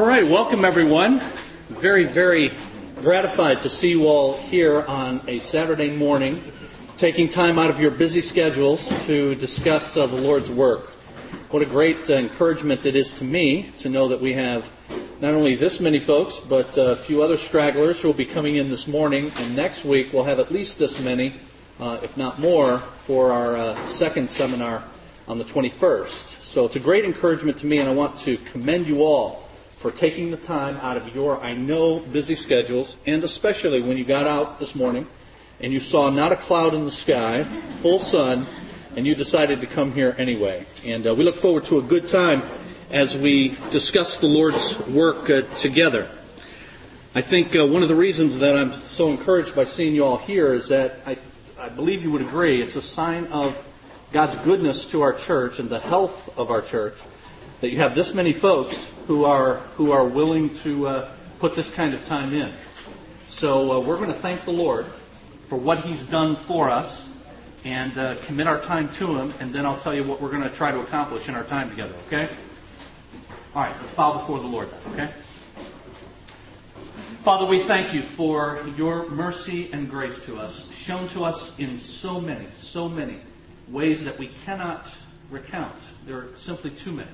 All right, welcome everyone. Very, very gratified to see you all here on a Saturday morning, taking time out of your busy schedules to discuss uh, the Lord's work. What a great uh, encouragement it is to me to know that we have not only this many folks, but uh, a few other stragglers who will be coming in this morning, and next week we'll have at least this many, uh, if not more, for our uh, second seminar on the 21st. So it's a great encouragement to me, and I want to commend you all for taking the time out of your, I know, busy schedules, and especially when you got out this morning and you saw not a cloud in the sky, full sun, and you decided to come here anyway. And uh, we look forward to a good time as we discuss the Lord's work uh, together. I think uh, one of the reasons that I'm so encouraged by seeing you all here is that I, I believe you would agree it's a sign of God's goodness to our church and the health of our church that you have this many folks who are who are willing to uh, put this kind of time in. So uh, we're going to thank the Lord for what He's done for us and uh, commit our time to Him, and then I'll tell you what we're going to try to accomplish in our time together. Okay? All right. Let's bow before the Lord. Then, okay. Father, we thank you for your mercy and grace to us, shown to us in so many, so many ways that we cannot recount. There are simply too many.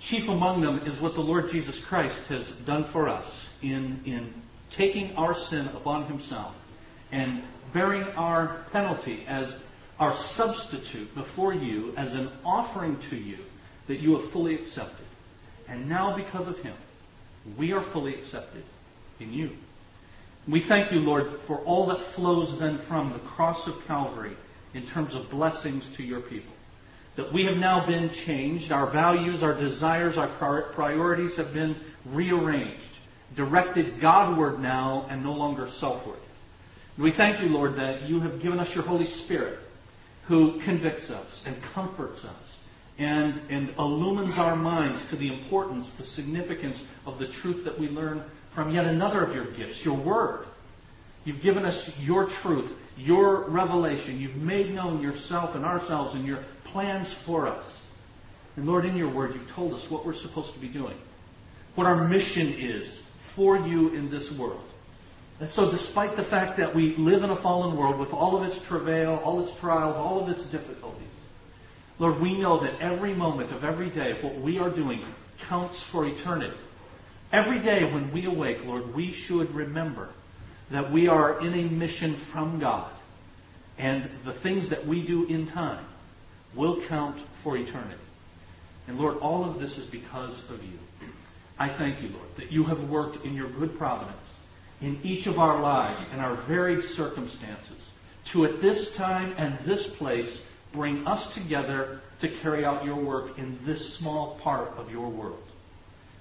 Chief among them is what the Lord Jesus Christ has done for us in, in taking our sin upon himself and bearing our penalty as our substitute before you as an offering to you that you have fully accepted. And now, because of him, we are fully accepted in you. We thank you, Lord, for all that flows then from the cross of Calvary in terms of blessings to your people that we have now been changed. Our values, our desires, our priorities have been rearranged, directed Godward now and no longer selfward. We thank you, Lord, that you have given us your Holy Spirit who convicts us and comforts us and, and illumines our minds to the importance, the significance of the truth that we learn from yet another of your gifts, your Word. You've given us your truth, your revelation. You've made known yourself and ourselves and your plans for us. And Lord, in your word, you've told us what we're supposed to be doing, what our mission is for you in this world. And so, despite the fact that we live in a fallen world with all of its travail, all its trials, all of its difficulties, Lord, we know that every moment of every day, of what we are doing counts for eternity. Every day when we awake, Lord, we should remember that we are in a mission from God. And the things that we do in time will count for eternity. And Lord, all of this is because of you. I thank you, Lord, that you have worked in your good providence in each of our lives and our varied circumstances to at this time and this place bring us together to carry out your work in this small part of your world.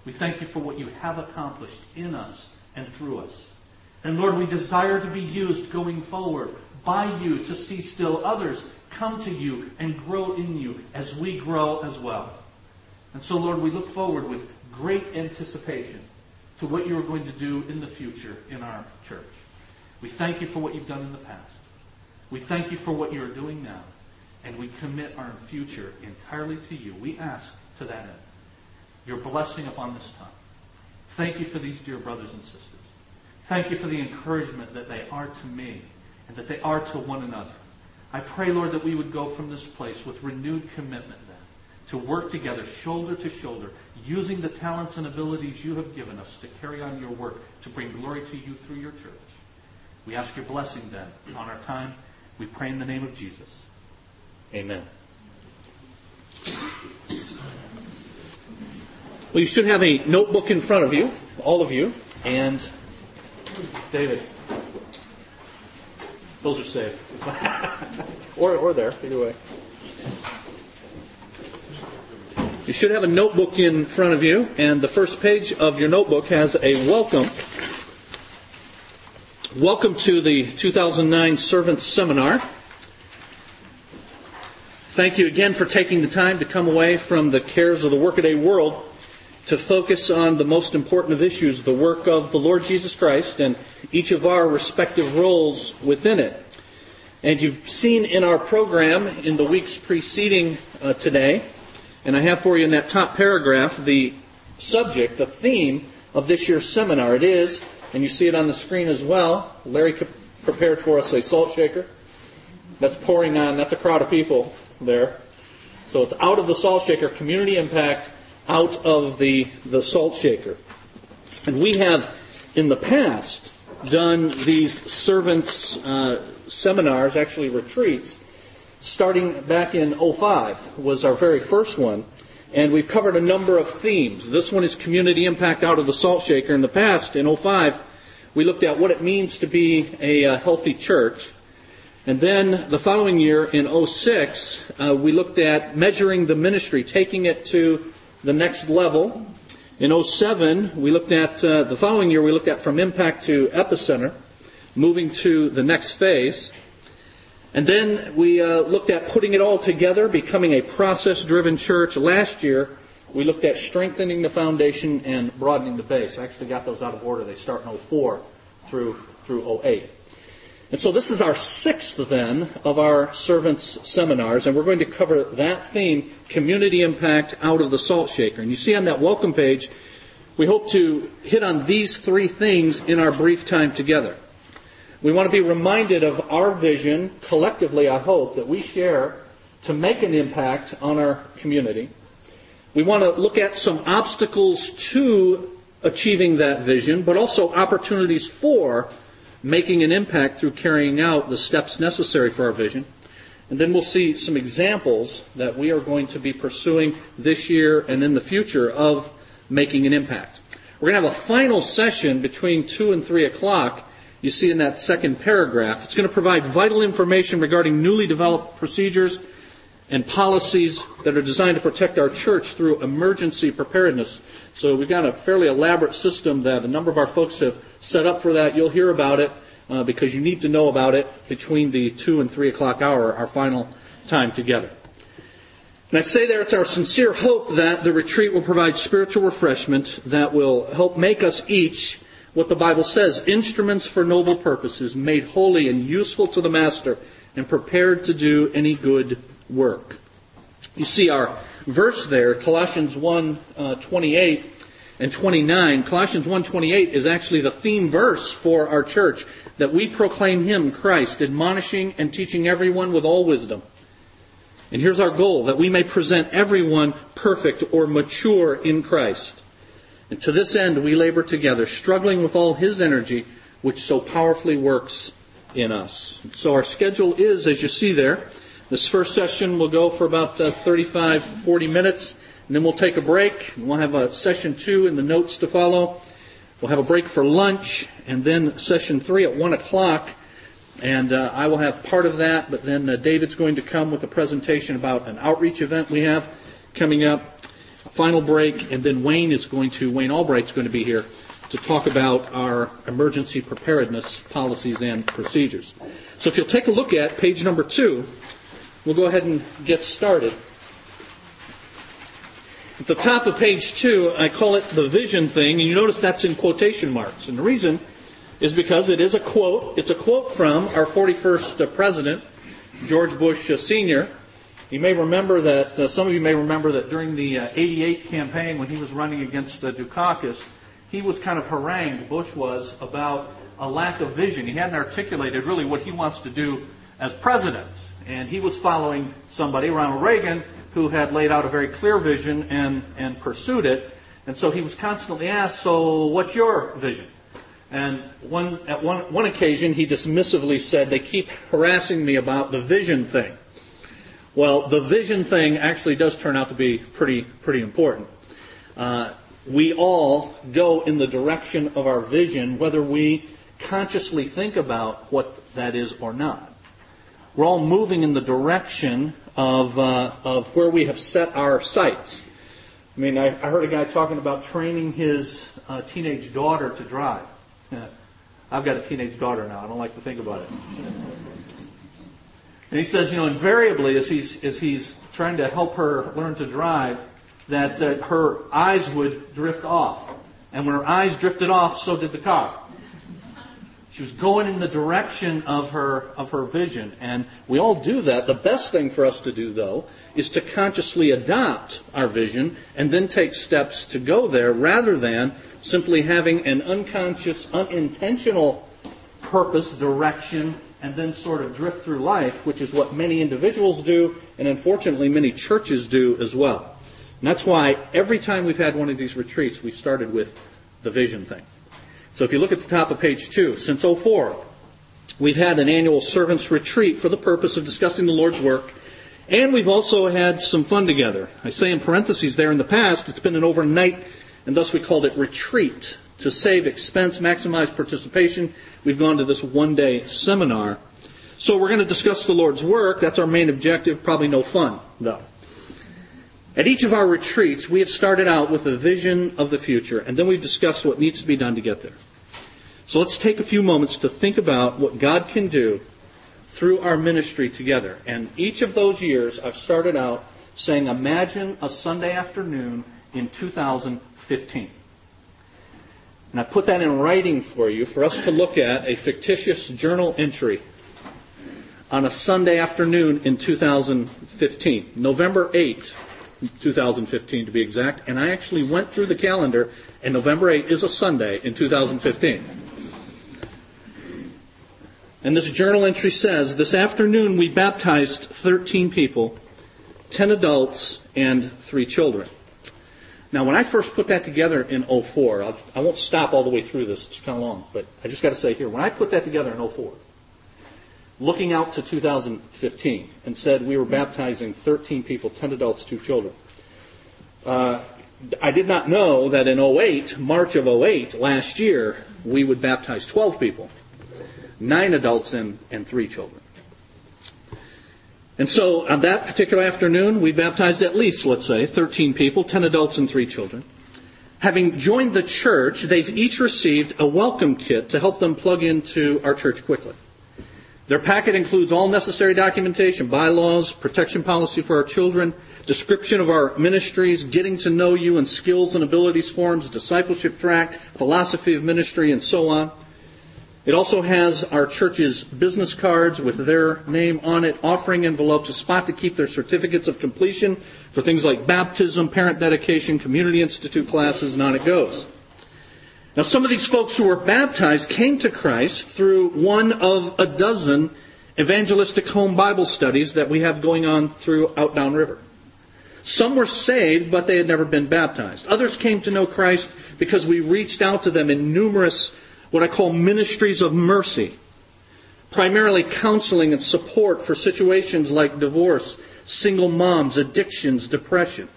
We thank you for what you have accomplished in us and through us. And Lord, we desire to be used going forward by you to see still others come to you and grow in you as we grow as well. And so, Lord, we look forward with great anticipation to what you are going to do in the future in our church. We thank you for what you've done in the past. We thank you for what you are doing now. And we commit our future entirely to you. We ask to that end your blessing upon this time. Thank you for these dear brothers and sisters. Thank you for the encouragement that they are to me and that they are to one another. I pray, Lord, that we would go from this place with renewed commitment then to work together, shoulder to shoulder, using the talents and abilities you have given us to carry on your work, to bring glory to you through your church. We ask your blessing then on our time. We pray in the name of Jesus. Amen. Well, you should have a notebook in front of you, all of you, and David. Those are safe. or, or there, either way. You should have a notebook in front of you, and the first page of your notebook has a welcome. Welcome to the 2009 Servants Seminar. Thank you again for taking the time to come away from the cares of the workaday world to focus on the most important of issues, the work of the Lord Jesus Christ and each of our respective roles within it. And you've seen in our program in the weeks preceding uh, today, and I have for you in that top paragraph the subject, the theme of this year's seminar. It is, and you see it on the screen as well, Larry prepared for us a salt shaker. That's pouring on, that's a crowd of people there. So it's out of the salt shaker, community impact out of the, the salt shaker. And we have, in the past, done these servants uh, seminars, actually retreats, starting back in 05 was our very first one. And we've covered a number of themes. This one is community impact out of the salt shaker. In the past, in 05, we looked at what it means to be a, a healthy church. And then the following year, in 06, uh, we looked at measuring the ministry, taking it to the next level. In 07, we looked at, uh, the following year, we looked at from impact to epicenter, moving to the next phase. And then we uh, looked at putting it all together, becoming a process driven church. Last year, we looked at strengthening the foundation and broadening the base. I actually got those out of order. They start in 04 through, through 08. And so this is our sixth then of our servants seminars, and we're going to cover that theme, community impact out of the salt shaker. And you see on that welcome page, we hope to hit on these three things in our brief time together. We want to be reminded of our vision, collectively, I hope, that we share to make an impact on our community. We want to look at some obstacles to achieving that vision, but also opportunities for making an impact through carrying out the steps necessary for our vision. And then we'll see some examples that we are going to be pursuing this year and in the future of making an impact. We're going to have a final session between 2 and 3 o'clock. You see in that second paragraph. It's going to provide vital information regarding newly developed procedures and policies that are designed to protect our church through emergency preparedness. So we've got a fairly elaborate system that a number of our folks have set up for that. You'll hear about it uh, because you need to know about it between the 2 and 3 o'clock hour, our final time together. And I say there it's our sincere hope that the retreat will provide spiritual refreshment that will help make us each what the Bible says, instruments for noble purposes, made holy and useful to the Master, and prepared to do any good work. You see our verse there, Colossians 1 uh, 28 and 29. Colossians 1 28 is actually the theme verse for our church that we proclaim Him, Christ, admonishing and teaching everyone with all wisdom. And here's our goal that we may present everyone perfect or mature in Christ. And to this end, we labor together, struggling with all His energy, which so powerfully works in us. So our schedule is, as you see there, this first session will go for about uh, 35, 40 minutes, and then we'll take a break. We'll have a session two in the notes to follow. We'll have a break for lunch, and then session three at 1 o'clock. And uh, I will have part of that, but then uh, David's going to come with a presentation about an outreach event we have coming up. Final break, and then Wayne is going to, Wayne Albright's going to be here to talk about our emergency preparedness policies and procedures. So if you'll take a look at page number two, We'll go ahead and get started. At the top of page two, I call it the vision thing, and you notice that's in quotation marks. And the reason is because it is a quote. It's a quote from our 41st uh, president, George Bush uh, Sr. You may remember that, uh, some of you may remember that during the uh, 88 campaign when he was running against uh, Dukakis, he was kind of harangued, Bush was, about a lack of vision. He hadn't articulated really what he wants to do as president. And he was following somebody, Ronald Reagan, who had laid out a very clear vision and, and pursued it. And so he was constantly asked, So, what's your vision? And one, at one, one occasion, he dismissively said, They keep harassing me about the vision thing. Well, the vision thing actually does turn out to be pretty, pretty important. Uh, we all go in the direction of our vision, whether we consciously think about what that is or not. We're all moving in the direction of, uh, of where we have set our sights. I mean, I, I heard a guy talking about training his uh, teenage daughter to drive. I've got a teenage daughter now. I don't like to think about it. And he says, you know, invariably, as he's, as he's trying to help her learn to drive, that uh, her eyes would drift off. And when her eyes drifted off, so did the car. She was going in the direction of her, of her vision. And we all do that. The best thing for us to do, though, is to consciously adopt our vision and then take steps to go there rather than simply having an unconscious, unintentional purpose, direction, and then sort of drift through life, which is what many individuals do, and unfortunately many churches do as well. And that's why every time we've had one of these retreats, we started with the vision thing. So if you look at the top of page two, since 04, we've had an annual servants retreat for the purpose of discussing the Lord's work, and we've also had some fun together. I say in parentheses there in the past, it's been an overnight, and thus we called it retreat. To save expense, maximize participation, we've gone to this one day seminar. So we're going to discuss the Lord's work. That's our main objective. Probably no fun, though. At each of our retreats, we have started out with a vision of the future, and then we've discussed what needs to be done to get there. So let's take a few moments to think about what God can do through our ministry together. And each of those years, I've started out saying, Imagine a Sunday afternoon in 2015. And I put that in writing for you for us to look at a fictitious journal entry on a Sunday afternoon in 2015, November 8, 2015 to be exact. And I actually went through the calendar, and November 8 is a Sunday in 2015. And this journal entry says this afternoon we baptized 13 people, 10 adults, and 3 children. Now, when I first put that together in 04, I'll, I will not stop all the way through this, it's kind of long, but I just got to say here, when I put that together in 04, looking out to 2015 and said we were baptizing 13 people, 10 adults, 2 children. Uh, I did not know that in 08, March of 08, last year, we would baptize 12 people, 9 adults and, and 3 children. And so on that particular afternoon, we baptized at least, let's say, 13 people, 10 adults and 3 children. Having joined the church, they've each received a welcome kit to help them plug into our church quickly. Their packet includes all necessary documentation, bylaws, protection policy for our children, description of our ministries, getting to know you and skills and abilities forms, discipleship track, philosophy of ministry, and so on. It also has our church's business cards with their name on it, offering envelopes, a spot to keep their certificates of completion for things like baptism, parent dedication, community institute classes, and on it goes. Now, some of these folks who were baptized came to Christ through one of a dozen evangelistic home Bible studies that we have going on throughout Downriver. Some were saved, but they had never been baptized. Others came to know Christ because we reached out to them in numerous what I call ministries of mercy, primarily counseling and support for situations like divorce, single moms, addictions, depression.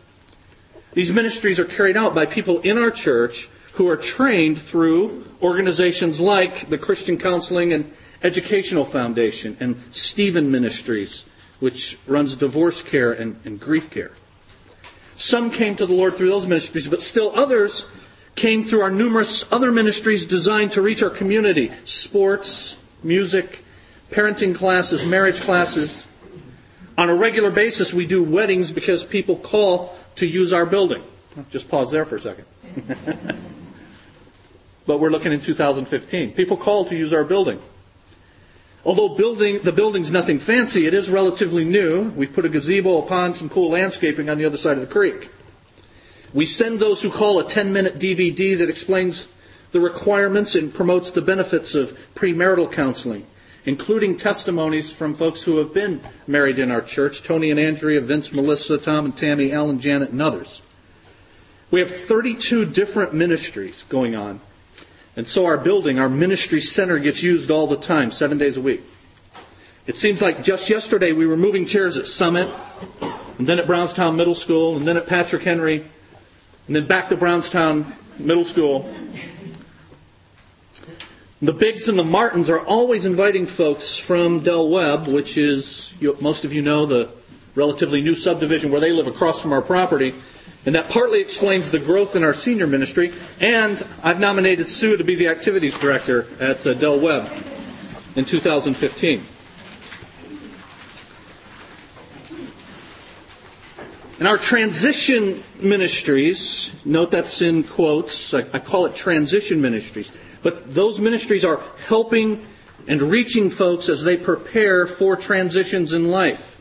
These ministries are carried out by people in our church who are trained through organizations like the Christian Counseling and Educational Foundation and Stephen Ministries, which runs divorce care and, and grief care. Some came to the Lord through those ministries, but still others came through our numerous other ministries designed to reach our community sports, music, parenting classes, marriage classes. On a regular basis, we do weddings because people call to use our building. Just pause there for a second. but we're looking in 2015. People call to use our building. Although building, the building's nothing fancy, it is relatively new. We've put a gazebo, a pond, some cool landscaping on the other side of the creek. We send those who call a 10 minute DVD that explains the requirements and promotes the benefits of premarital counseling, including testimonies from folks who have been married in our church Tony and Andrea, Vince, Melissa, Tom and Tammy, Alan, Janet, and others. We have 32 different ministries going on. And so our building, our ministry center, gets used all the time, seven days a week. It seems like just yesterday we were moving chairs at Summit, and then at Brownstown Middle School, and then at Patrick Henry, and then back to Brownstown Middle School. The Biggs and the Martins are always inviting folks from Del Webb, which is, most of you know, the relatively new subdivision where they live across from our property. And that partly explains the growth in our senior ministry. And I've nominated Sue to be the activities director at uh, Del Webb in 2015. In our transition ministries, note that's in quotes, I, I call it transition ministries. But those ministries are helping and reaching folks as they prepare for transitions in life.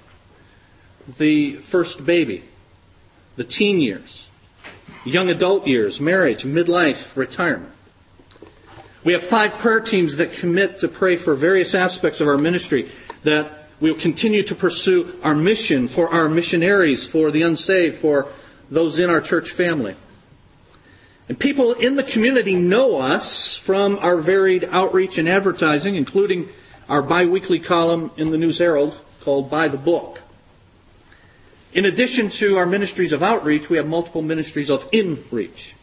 The first baby, the teen years, young adult years, marriage, midlife, retirement. We have five prayer teams that commit to pray for various aspects of our ministry that we'll continue to pursue our mission for our missionaries, for the unsaved, for those in our church family. And people in the community know us from our varied outreach and advertising, including our biweekly column in the News Herald called By the Book. In addition to our ministries of outreach, we have multiple ministries of inreach.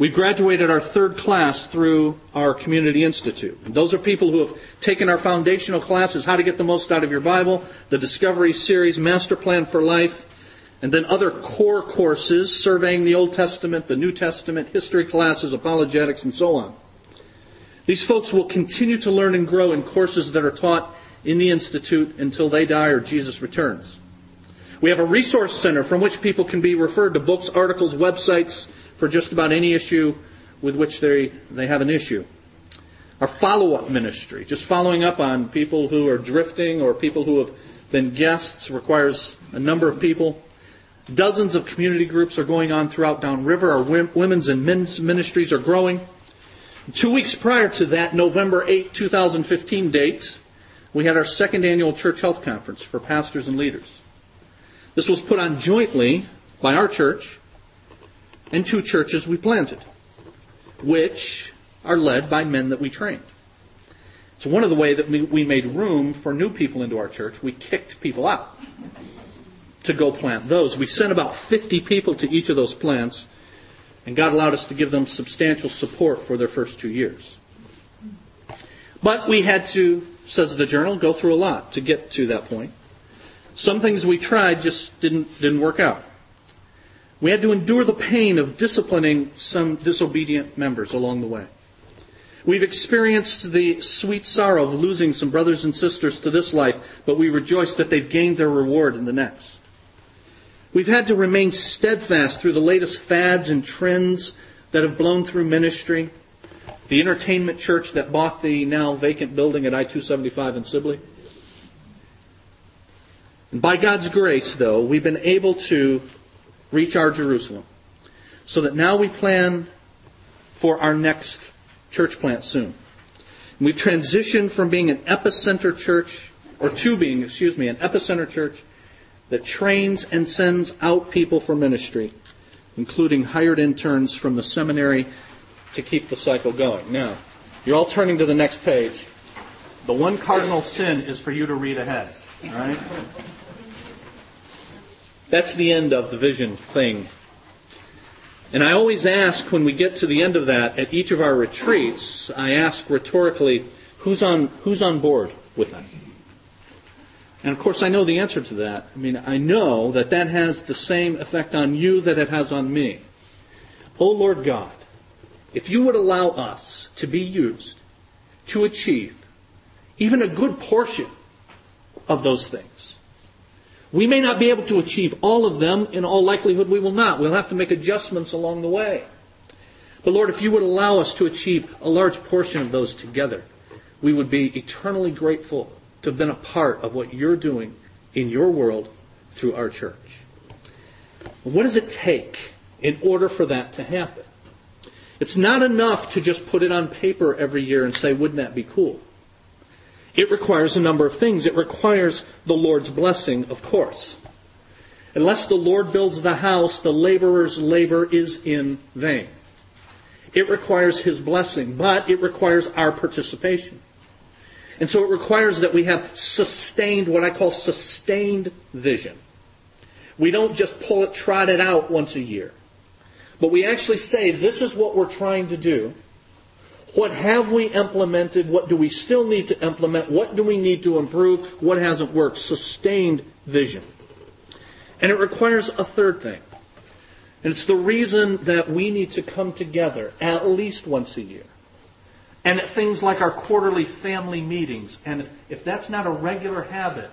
We've graduated our third class through our Community Institute. Those are people who have taken our foundational classes, How to Get the Most Out of Your Bible, the Discovery Series, Master Plan for Life, and then other core courses, surveying the Old Testament, the New Testament, history classes, apologetics, and so on. These folks will continue to learn and grow in courses that are taught in the Institute until they die or Jesus returns. We have a resource center from which people can be referred to books, articles, websites for just about any issue with which they, they have an issue. Our follow up ministry, just following up on people who are drifting or people who have been guests, requires a number of people. Dozens of community groups are going on throughout Downriver. Our women's and men's ministries are growing. Two weeks prior to that, November 8, 2015 date, we had our second annual church health conference for pastors and leaders. This was put on jointly by our church and two churches we planted, which are led by men that we trained. It's one of the ways that we made room for new people into our church. We kicked people out to go plant those. We sent about 50 people to each of those plants, and God allowed us to give them substantial support for their first two years. But we had to, says the journal, go through a lot to get to that point. Some things we tried just didn't, didn't work out. We had to endure the pain of disciplining some disobedient members along the way. We've experienced the sweet sorrow of losing some brothers and sisters to this life, but we rejoice that they've gained their reward in the next. We've had to remain steadfast through the latest fads and trends that have blown through ministry. The entertainment church that bought the now vacant building at I-275 in Sibley. By God's grace, though, we've been able to reach our Jerusalem. So that now we plan for our next church plant soon. And we've transitioned from being an epicenter church, or to being, excuse me, an epicenter church that trains and sends out people for ministry, including hired interns from the seminary to keep the cycle going. Now, you're all turning to the next page. The one cardinal sin is for you to read ahead. All right? That's the end of the vision thing. And I always ask when we get to the end of that at each of our retreats, I ask rhetorically, who's on, who's on board with that? And of course, I know the answer to that. I mean, I know that that has the same effect on you that it has on me. Oh Lord God, if you would allow us to be used to achieve even a good portion of those things, we may not be able to achieve all of them. In all likelihood, we will not. We'll have to make adjustments along the way. But Lord, if you would allow us to achieve a large portion of those together, we would be eternally grateful to have been a part of what you're doing in your world through our church. What does it take in order for that to happen? It's not enough to just put it on paper every year and say, wouldn't that be cool? It requires a number of things. It requires the Lord's blessing, of course. Unless the Lord builds the house, the laborer's labor is in vain. It requires His blessing, but it requires our participation. And so it requires that we have sustained, what I call sustained vision. We don't just pull it, trot it out once a year. But we actually say, this is what we're trying to do. What have we implemented? What do we still need to implement? What do we need to improve? What hasn't worked? Sustained vision. And it requires a third thing. And it's the reason that we need to come together at least once a year. And things like our quarterly family meetings. And if, if that's not a regular habit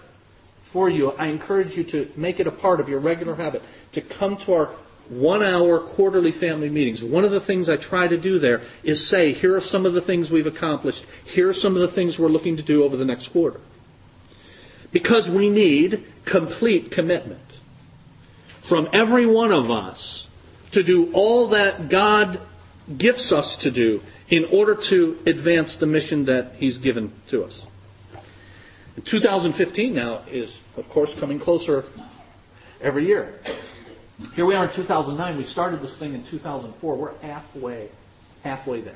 for you, I encourage you to make it a part of your regular habit to come to our one hour quarterly family meetings. One of the things I try to do there is say, here are some of the things we've accomplished. Here are some of the things we're looking to do over the next quarter. Because we need complete commitment from every one of us to do all that God gifts us to do in order to advance the mission that He's given to us. 2015 now is, of course, coming closer every year. Here we are in 2009. We started this thing in 2004. We're halfway, halfway there.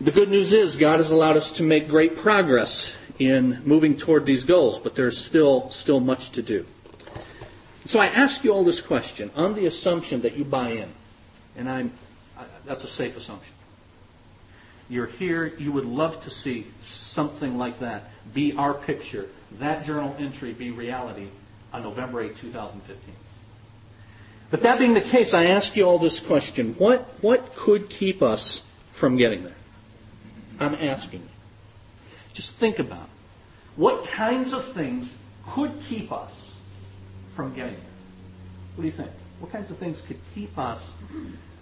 The good news is God has allowed us to make great progress in moving toward these goals, but there's still still much to do. So I ask you all this question on the assumption that you buy in, and I'm that's a safe assumption. You're here, you would love to see something like that be our picture, that journal entry be reality on November 8, 2015. But that being the case, I ask you all this question. What, what could keep us from getting there? I'm asking you. Just think about it. What kinds of things could keep us from getting there? What do you think? What kinds of things could keep us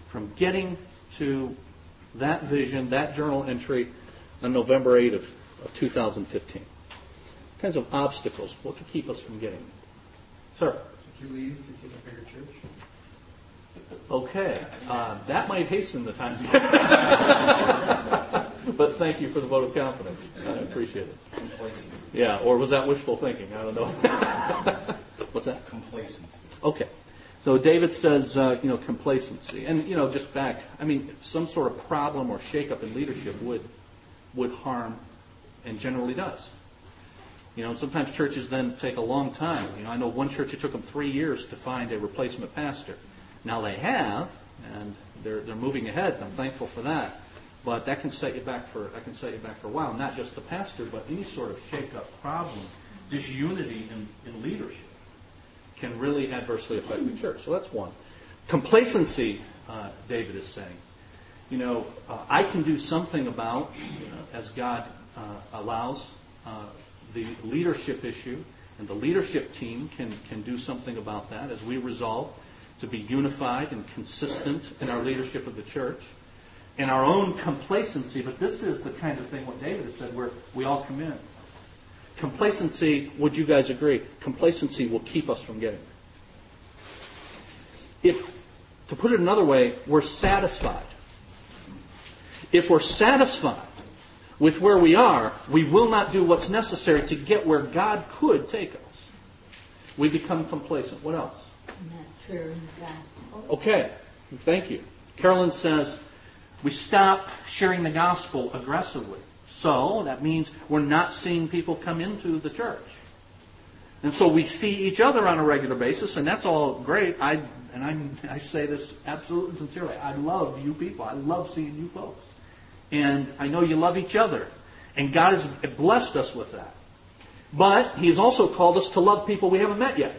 from getting to that vision, that journal entry on November 8th of, of 2015? What kinds of obstacles? What could keep us from getting there? Sir? Did you leave to take a bigger church? Okay, uh, that might hasten the time. but thank you for the vote of confidence. I appreciate it. Complacency. Yeah, or was that wishful thinking? I don't know. What's that? Complacency. Okay. So David says, uh, you know, complacency, and you know, just back. I mean, some sort of problem or shakeup in leadership would would harm, and generally does. You know, sometimes churches then take a long time. You know, I know one church it took them three years to find a replacement pastor. Now they have, and they're they're moving ahead. And I'm thankful for that. But that can set you back for that can set you back for a while. Not just the pastor, but any sort of shakeup problem, disunity in, in leadership can really adversely affect the church. So that's one. Complacency, uh, David is saying. You know, uh, I can do something about, you know, as God uh, allows, uh, the leadership issue, and the leadership team can, can do something about that as we resolve to be unified and consistent in our leadership of the church. In our own complacency, but this is the kind of thing what David has said where we all come in. Complacency, would you guys agree? Complacency will keep us from getting there. If, to put it another way, we're satisfied. If we're satisfied with where we are, we will not do what's necessary to get where God could take us. We become complacent. What else? Okay, thank you. Carolyn says we stop sharing the gospel aggressively. So that means we're not seeing people come into the church. And so we see each other on a regular basis, and that's all great. I and I'm, I say this absolutely sincerely. I love you people. I love seeing you folks. And I know you love each other. And God has blessed us with that. But He has also called us to love people we haven't met yet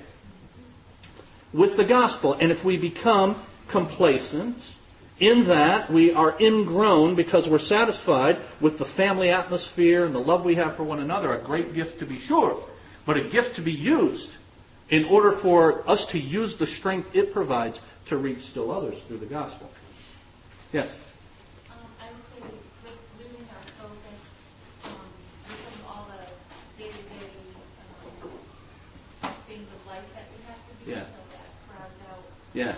with the gospel. And if we become complacent in that, we are ingrown because we're satisfied with the family atmosphere and the love we have for one another, a great gift to be sure, but a gift to be used in order for us to use the strength it provides to reach still others through the gospel. Yes? Yeah.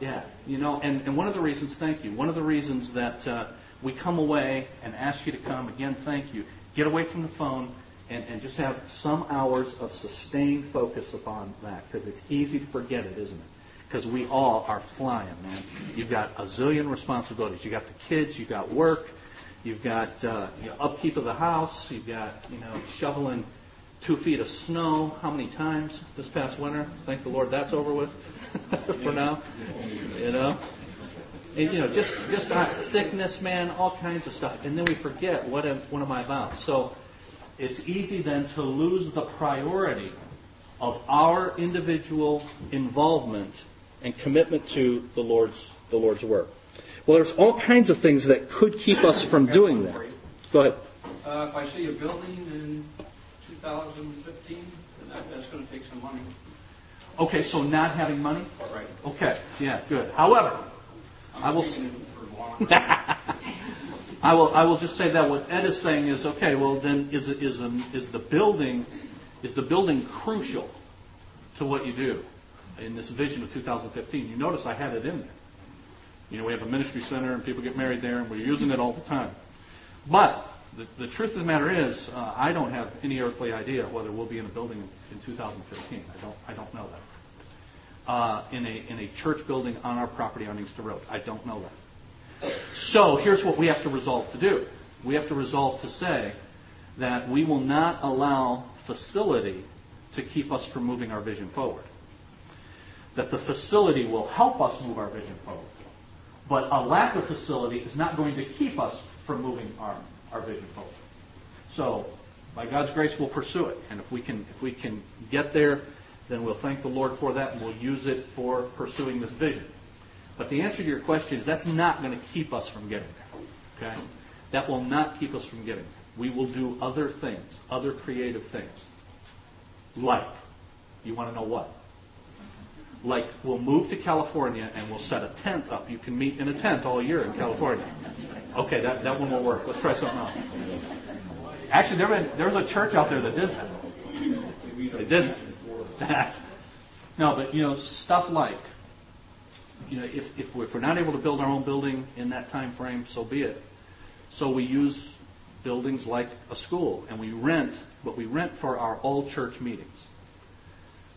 Yeah. You know, and, and one of the reasons, thank you, one of the reasons that uh, we come away and ask you to come, again, thank you, get away from the phone and, and just have some hours of sustained focus upon that because it's easy to forget it, isn't it? Because we all are flying, man. You've got a zillion responsibilities. You've got the kids, you've got work, you've got uh, you know, upkeep of the house, you've got, you know, shoveling two feet of snow. How many times this past winter? Thank the Lord that's over with for now. You know? And, you know, just just not sickness, man, all kinds of stuff. And then we forget what am, what am I about? So it's easy then to lose the priority of our individual involvement and commitment to the Lord's the Lord's work. Well, there's all kinds of things that could keep us from doing that. Go ahead. Uh, if I see a building in 2015, then that, that's going to take some money. Okay, so not having money? Right. Okay, yeah, good. However, I will, Speaking for long. I will, I will just say that what Ed is saying is, okay, well then, is, it- is, um, is the building, is the building crucial to what you do in this vision of 2015? You notice I had it in there. You know, we have a ministry center and people get married there and we're using it all the time. But the, truth of the matter is, uh, I don't have any earthly idea whether we'll be in a building in 2015. I don't, I don't know that. Uh, in a, in a church building on our property on Inkster Road. I don't know that. So here's what we have to resolve to do. We have to resolve to say that we will not allow facility to keep us from moving our vision forward. That the facility will help us move our vision forward. But a lack of facility is not going to keep us from moving our, our vision forward. So, by God's grace, we'll pursue it. And if we can, if we can get there, then we'll thank the Lord for that and we'll use it for pursuing this vision. But the answer to your question is that's not going to keep us from getting there. Okay? That will not keep us from getting there. We will do other things, other creative things. Like, you want to know what? Like, we'll move to California and we'll set a tent up. You can meet in a tent all year in California. Okay, that, that one will work. Let's try something else. Actually, there, been, there was a church out there that did that. They didn't. no, but you know, stuff like, you know, if, if, we're, if we're not able to build our own building in that time frame, so be it. So we use buildings like a school, and we rent, but we rent for our all church meetings.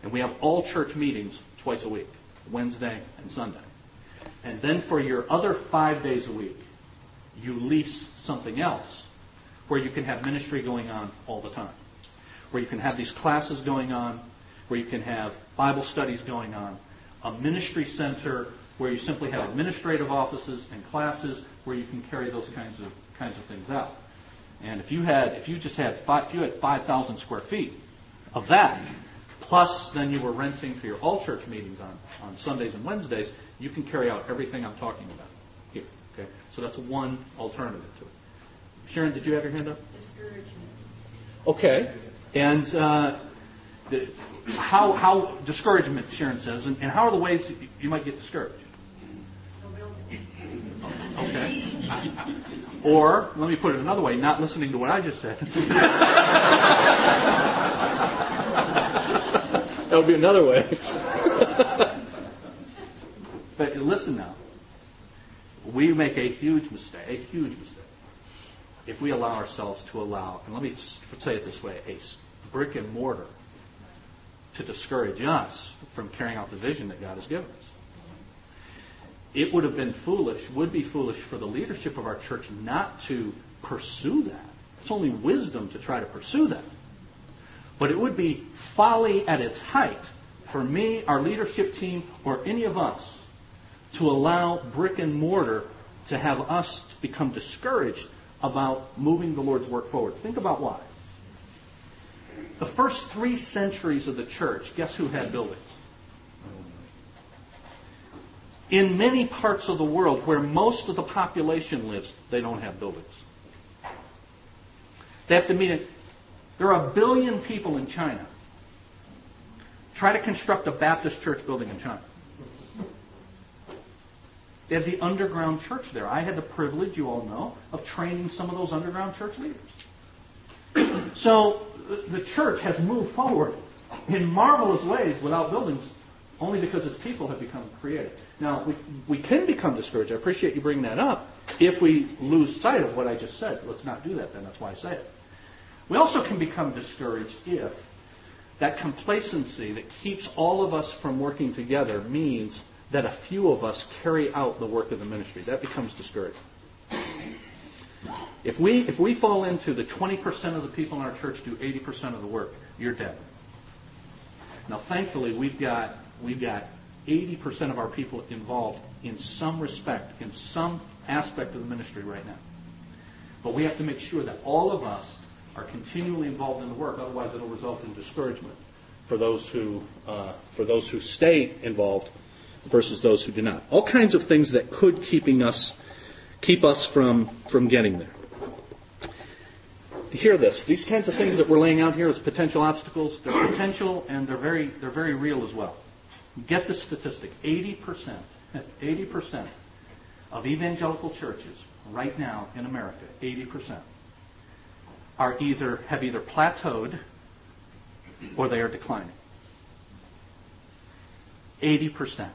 And we have all church meetings twice a week, Wednesday and Sunday. And then for your other five days a week, you lease something else where you can have ministry going on all the time, where you can have these classes going on, where you can have Bible studies going on, a ministry center where you simply have administrative offices and classes where you can carry those kinds of kinds of things out. And if you had, if you just had five, if you had five thousand square feet of that, plus then you were renting for your all church meetings on, on Sundays and Wednesdays, you can carry out everything I'm talking about. Okay, so that's one alternative to it. Sharon, did you have your hand up? Discouragement. Okay, and uh, the, how how discouragement, Sharon says, and, and how are the ways you might get discouraged? Okay. Or, let me put it another way, not listening to what I just said. that would be another way. but listen now. We make a huge mistake, a huge mistake, if we allow ourselves to allow, and let me say it this way, a brick and mortar to discourage us from carrying out the vision that God has given us it would have been foolish, would be foolish for the leadership of our church not to pursue that. It's only wisdom to try to pursue that. But it would be folly at its height for me, our leadership team, or any of us to allow brick and mortar to have us become discouraged about moving the Lord's work forward. Think about why. The first three centuries of the church, guess who had buildings? In many parts of the world where most of the population lives, they don't have buildings. They have to meet it. There are a billion people in China. Try to construct a Baptist church building in China. They have the underground church there. I had the privilege, you all know, of training some of those underground church leaders. so the church has moved forward in marvelous ways without buildings only because its people have become creative. Now, we, we can become discouraged. I appreciate you bringing that up. If we lose sight of what I just said, let's not do that then. That's why I say it. We also can become discouraged if that complacency that keeps all of us from working together means that a few of us carry out the work of the ministry. That becomes discouraging. If we, if we fall into the 20% of the people in our church do 80% of the work, you're dead. Now, thankfully, we've got, we've got 80% of our people involved in some respect, in some aspect of the ministry right now. But we have to make sure that all of us are continually involved in the work, otherwise it'll result in discouragement for those who, uh, for those who stay involved versus those who do not. All kinds of things that could keeping us, keep us from, from getting there. Hear this. These kinds of things that we're laying out here as potential obstacles, they're potential and they're very, they're very real as well. Get the statistic 80%, 80% of evangelical churches right now in America, 80%, are either, have either plateaued or they are declining. 80%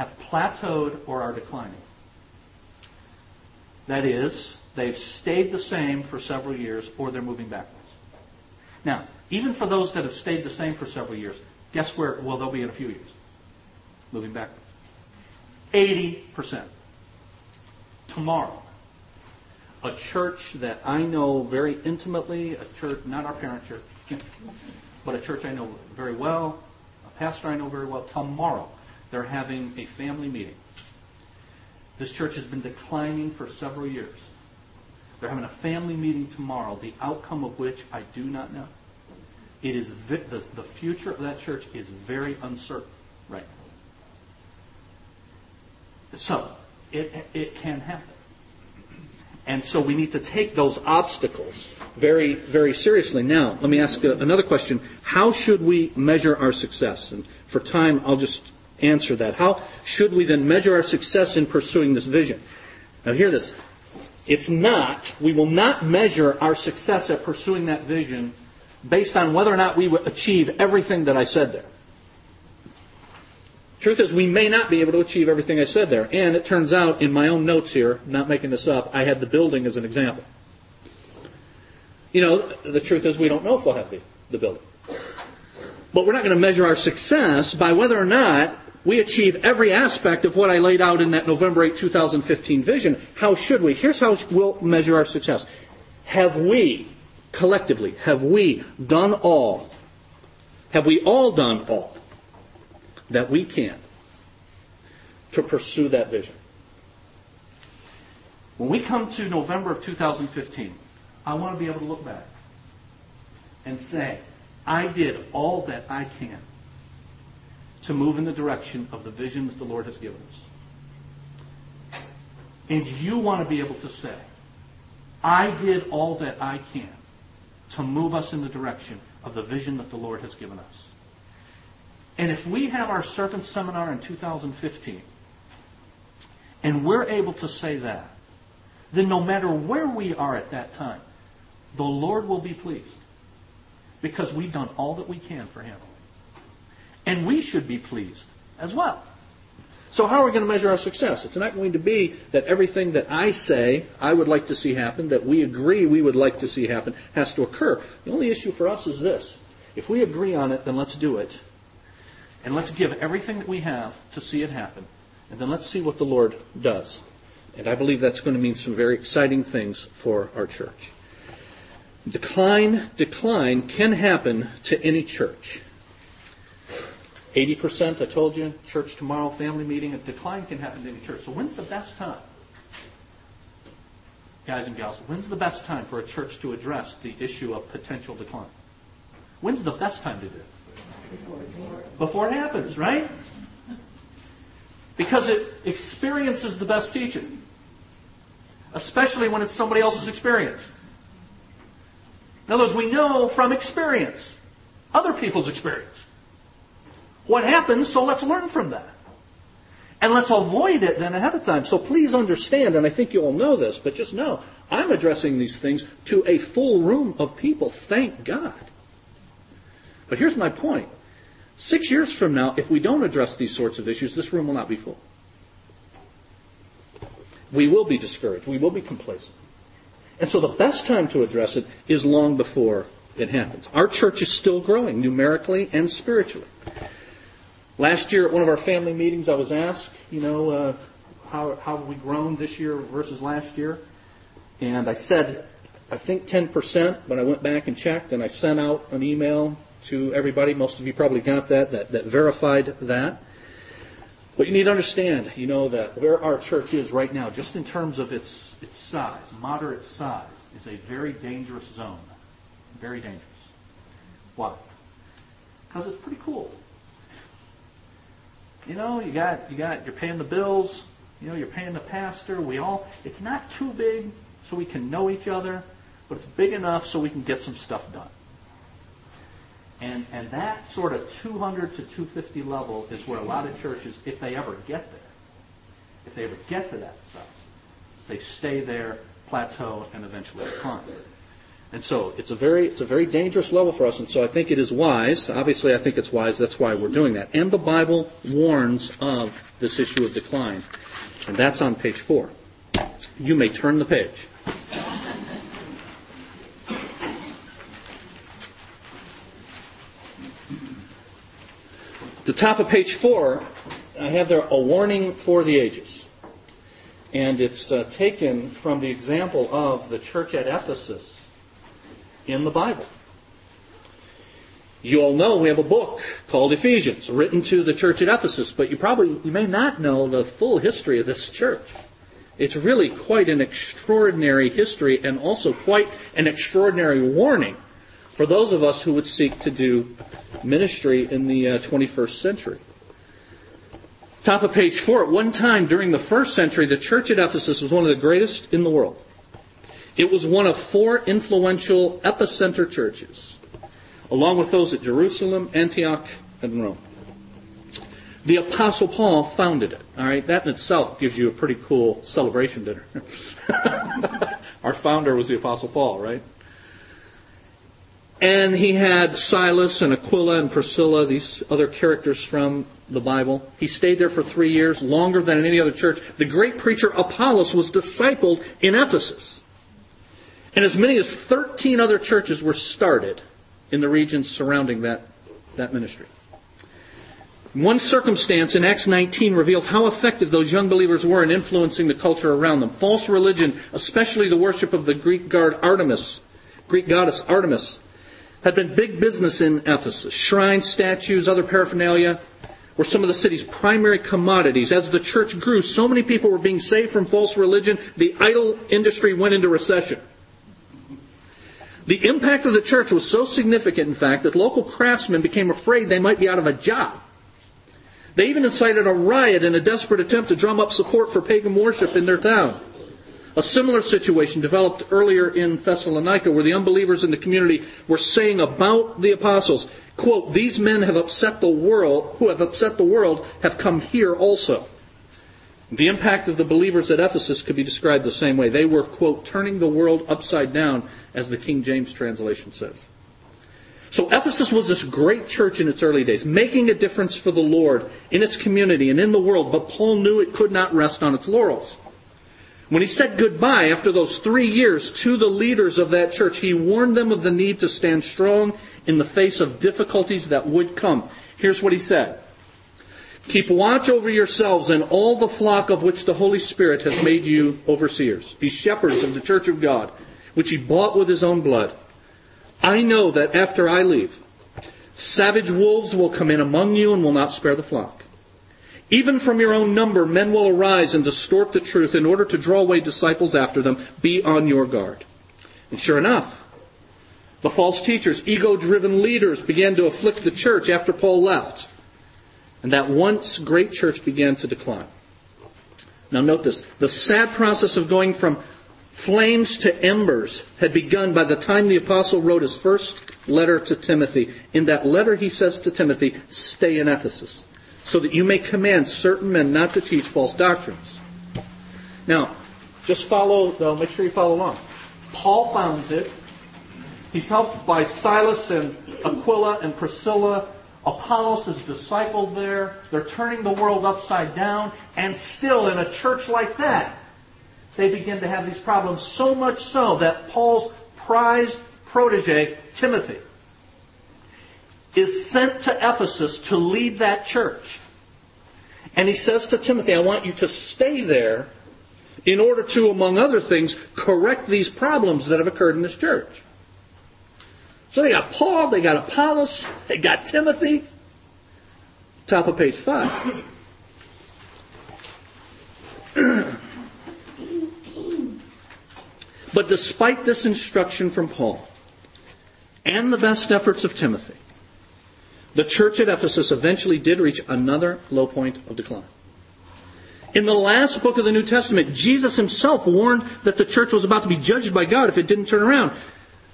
have plateaued or are declining. That is, they've stayed the same for several years or they're moving backwards. Now, even for those that have stayed the same for several years, guess where Well, they'll be in a few years? Moving backwards. 80%. Tomorrow, a church that I know very intimately, a church, not our parent church, but a church I know very well, a pastor I know very well, tomorrow they're having a family meeting. This church has been declining for several years. They're having a family meeting tomorrow, the outcome of which I do not know. It is vi- the, the future of that church is very uncertain right now. So, it, it can happen. And so we need to take those obstacles very, very seriously. Now, let me ask another question. How should we measure our success? And for time, I'll just answer that. How should we then measure our success in pursuing this vision? Now, hear this. It's not, we will not measure our success at pursuing that vision based on whether or not we achieve everything that I said there. Truth is, we may not be able to achieve everything I said there. And it turns out, in my own notes here, not making this up, I had the building as an example. You know, the truth is, we don't know if we'll have the, the building. But we're not going to measure our success by whether or not we achieve every aspect of what I laid out in that November 8, 2015 vision. How should we? Here's how we'll measure our success. Have we, collectively, have we done all? Have we all done all that we can to pursue that vision? When we come to November of 2015, I want to be able to look back and say, I did all that I can to move in the direction of the vision that the Lord has given us. And you want to be able to say, I did all that I can to move us in the direction of the vision that the Lord has given us. And if we have our servant seminar in 2015, and we're able to say that, then no matter where we are at that time, the Lord will be pleased because we've done all that we can for Him. And we should be pleased as well. So how are we going to measure our success? It's not going to be that everything that I say I would like to see happen, that we agree we would like to see happen, has to occur. The only issue for us is this. If we agree on it, then let's do it. And let's give everything that we have to see it happen. And then let's see what the Lord does. And I believe that's going to mean some very exciting things for our church. Decline, decline can happen to any church. 80%, I told you, church tomorrow, family meeting, a decline can happen in any church. So when's the best time? Guys and gals, when's the best time for a church to address the issue of potential decline? When's the best time to do it? Before it happens, right? Because it experiences the best teaching. Especially when it's somebody else's experience. In other words, we know from experience, other people's experience, what happens, so let's learn from that. And let's avoid it then ahead of time. So please understand, and I think you all know this, but just know, I'm addressing these things to a full room of people, thank God. But here's my point. Six years from now, if we don't address these sorts of issues, this room will not be full. We will be discouraged. We will be complacent. And so the best time to address it is long before it happens. Our church is still growing numerically and spiritually. Last year at one of our family meetings, I was asked, you know, uh, how, how have we grown this year versus last year? And I said, I think 10%, but I went back and checked and I sent out an email to everybody. Most of you probably got that, that, that verified that. But you need to understand, you know, that where our church is right now, just in terms of its, its size, moderate size, is a very dangerous zone. Very dangerous. Why? Because it's pretty cool. You know, you got, you got, you're paying the bills, you know, you're paying the pastor, we all, it's not too big so we can know each other, but it's big enough so we can get some stuff done. And, and that sort of 200 to 250 level is where a lot of churches, if they ever get there, if they ever get to that size, they stay there, plateau, and eventually decline. And so it's a very it's a very dangerous level for us, and so I think it is wise. Obviously, I think it's wise. That's why we're doing that. And the Bible warns of this issue of decline, and that's on page four. You may turn the page. the top of page four, I have there a warning for the ages. And it's uh, taken from the example of the church at Ephesus in the Bible. You all know we have a book called Ephesians, written to the church at Ephesus, but you probably you may not know the full history of this church. It's really quite an extraordinary history and also quite an extraordinary warning for those of us who would seek to do ministry in the uh, 21st century. Top of page four. At one time during the first century, the church at Ephesus was one of the greatest in the world. It was one of four influential epicenter churches, along with those at Jerusalem, Antioch, and Rome. The Apostle Paul founded it. All right, that in itself gives you a pretty cool celebration dinner. Our founder was the Apostle Paul, right? And he had Silas and Aquila and Priscilla, these other characters from the Bible. He stayed there for three years, longer than in any other church. The great preacher Apollos was discipled in Ephesus. And as many as 13 other churches were started in the regions surrounding that, that ministry. One circumstance in Acts 19 reveals how effective those young believers were in influencing the culture around them. False religion, especially the worship of the Greek god Artemis, Greek goddess Artemis, had been big business in Ephesus. Shrines, statues, other paraphernalia were some of the city's primary commodities. As the church grew, so many people were being saved from false religion, the idol industry went into recession. The impact of the church was so significant, in fact, that local craftsmen became afraid they might be out of a job. They even incited a riot in a desperate attempt to drum up support for pagan worship in their town. A similar situation developed earlier in Thessalonica where the unbelievers in the community were saying about the apostles, quote, these men have upset the world, who have upset the world have come here also. The impact of the believers at Ephesus could be described the same way. They were, quote, turning the world upside down, as the King James translation says. So Ephesus was this great church in its early days, making a difference for the Lord in its community and in the world, but Paul knew it could not rest on its laurels. When he said goodbye after those three years to the leaders of that church, he warned them of the need to stand strong in the face of difficulties that would come. Here's what he said. Keep watch over yourselves and all the flock of which the Holy Spirit has made you overseers. Be shepherds of the church of God, which he bought with his own blood. I know that after I leave, savage wolves will come in among you and will not spare the flock. Even from your own number, men will arise and distort the truth in order to draw away disciples after them. Be on your guard. And sure enough, the false teachers, ego driven leaders began to afflict the church after Paul left. And that once great church began to decline. Now note this. The sad process of going from flames to embers had begun by the time the apostle wrote his first letter to Timothy. In that letter he says to Timothy, stay in Ephesus so that you may command certain men not to teach false doctrines. Now, just follow, though, make sure you follow along. Paul founds it. He's helped by Silas and Aquila and Priscilla. Apollos is discipled there. They're turning the world upside down. And still, in a church like that, they begin to have these problems. So much so that Paul's prized protege, Timothy, is sent to Ephesus to lead that church. And he says to Timothy, I want you to stay there in order to, among other things, correct these problems that have occurred in this church. So they got Paul, they got Apollos, they got Timothy. Top of page five. but despite this instruction from Paul and the best efforts of Timothy, the church at Ephesus eventually did reach another low point of decline. In the last book of the New Testament, Jesus himself warned that the church was about to be judged by God if it didn't turn around.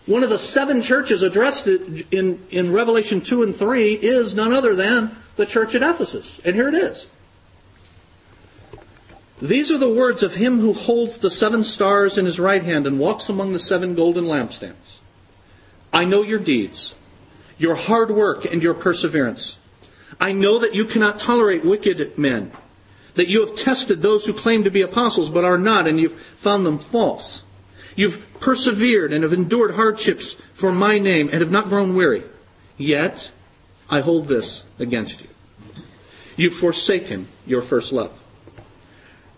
One of the seven churches addressed in, in Revelation 2 and 3 is none other than the church at Ephesus. And here it is. These are the words of him who holds the seven stars in his right hand and walks among the seven golden lampstands. I know your deeds, your hard work, and your perseverance. I know that you cannot tolerate wicked men, that you have tested those who claim to be apostles but are not, and you've found them false. You've persevered and have endured hardships for my name and have not grown weary. Yet, I hold this against you. You've forsaken your first love.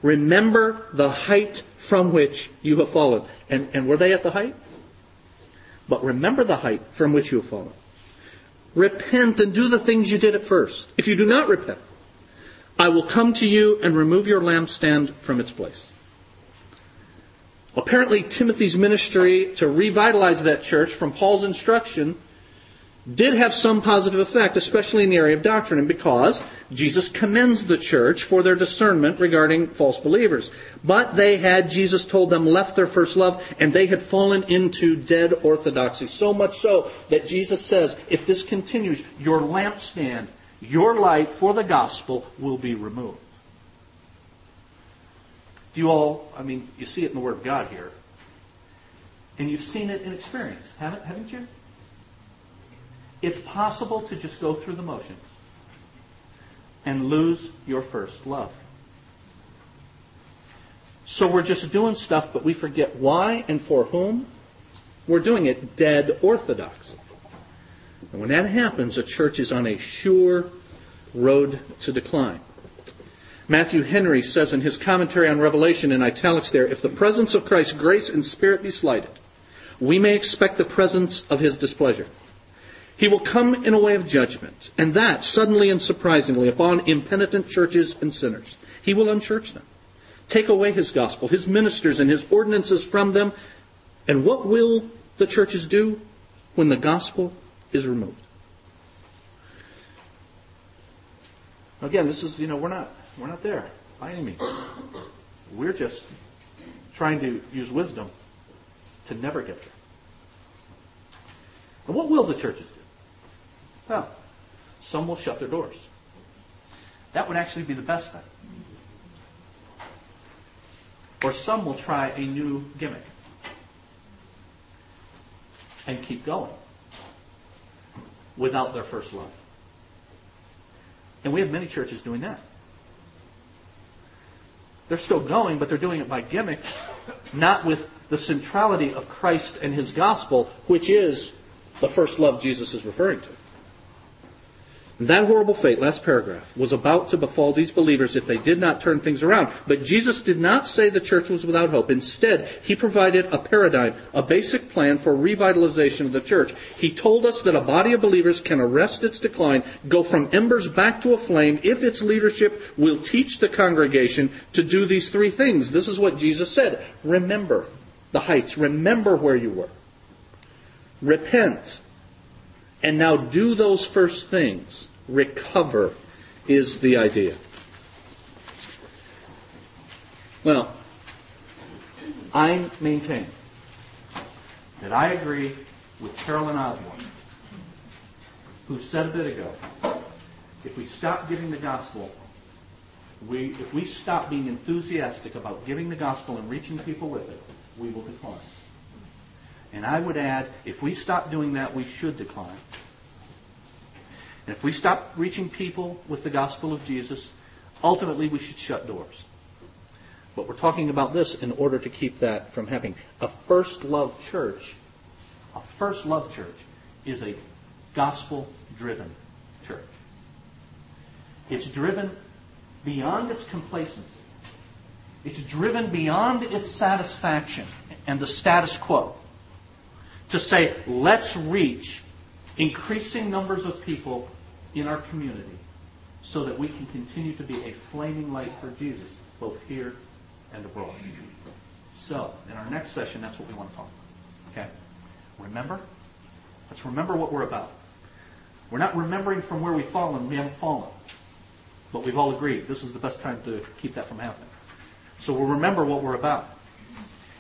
Remember the height from which you have fallen. And, and were they at the height? But remember the height from which you have fallen. Repent and do the things you did at first. If you do not repent, I will come to you and remove your lampstand from its place. Apparently, Timothy's ministry to revitalize that church from Paul's instruction did have some positive effect, especially in the area of doctrine, and because Jesus commends the church for their discernment regarding false believers. But they had, Jesus told them, left their first love, and they had fallen into dead orthodoxy. So much so that Jesus says, if this continues, your lampstand, your light for the gospel will be removed. You all, I mean, you see it in the Word of God here. And you've seen it in experience, haven't, haven't you? It's possible to just go through the motions and lose your first love. So we're just doing stuff, but we forget why and for whom. We're doing it dead orthodox. And when that happens, a church is on a sure road to decline. Matthew Henry says in his commentary on Revelation in italics there, if the presence of Christ's grace and spirit be slighted, we may expect the presence of his displeasure. He will come in a way of judgment, and that suddenly and surprisingly upon impenitent churches and sinners. He will unchurch them, take away his gospel, his ministers, and his ordinances from them. And what will the churches do when the gospel is removed? Again, this is, you know, we're not we're not there by any means. We're just trying to use wisdom to never get there. And what will the churches do? Well, some will shut their doors. That would actually be the best thing. Or some will try a new gimmick and keep going without their first love. And we have many churches doing that. They're still going, but they're doing it by gimmick, not with the centrality of Christ and his gospel, which is the first love Jesus is referring to. That horrible fate, last paragraph, was about to befall these believers if they did not turn things around. But Jesus did not say the church was without hope. Instead, he provided a paradigm, a basic plan for revitalization of the church. He told us that a body of believers can arrest its decline, go from embers back to a flame, if its leadership will teach the congregation to do these three things. This is what Jesus said. Remember the heights. Remember where you were. Repent. And now do those first things recover is the idea. Well, I maintain that I agree with Carolyn Osborne, who said a bit ago, if we stop giving the gospel, we, if we stop being enthusiastic about giving the gospel and reaching people with it, we will decline. And I would add, if we stop doing that, we should decline. And if we stop reaching people with the gospel of Jesus, ultimately we should shut doors. But we're talking about this in order to keep that from happening. A first love church, a first love church is a gospel driven church. It's driven beyond its complacency. It's driven beyond its satisfaction and the status quo to say, let's reach increasing numbers of people in our community so that we can continue to be a flaming light for Jesus, both here and abroad. So, in our next session, that's what we want to talk about. Okay? Remember? Let's remember what we're about. We're not remembering from where we've fallen. We haven't fallen. But we've all agreed this is the best time to keep that from happening. So we'll remember what we're about.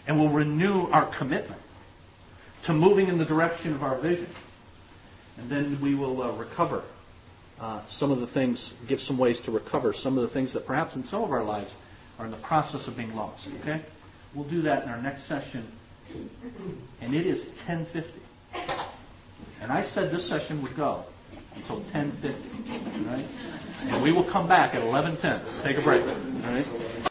And we'll renew our commitment to moving in the direction of our vision. And then we will uh, recover uh, some of the things, give some ways to recover some of the things that perhaps in some of our lives are in the process of being lost. Okay? We'll do that in our next session. And it is 1050. And I said this session would go until 1050. All right? And we will come back at 1110. Take a break. All right?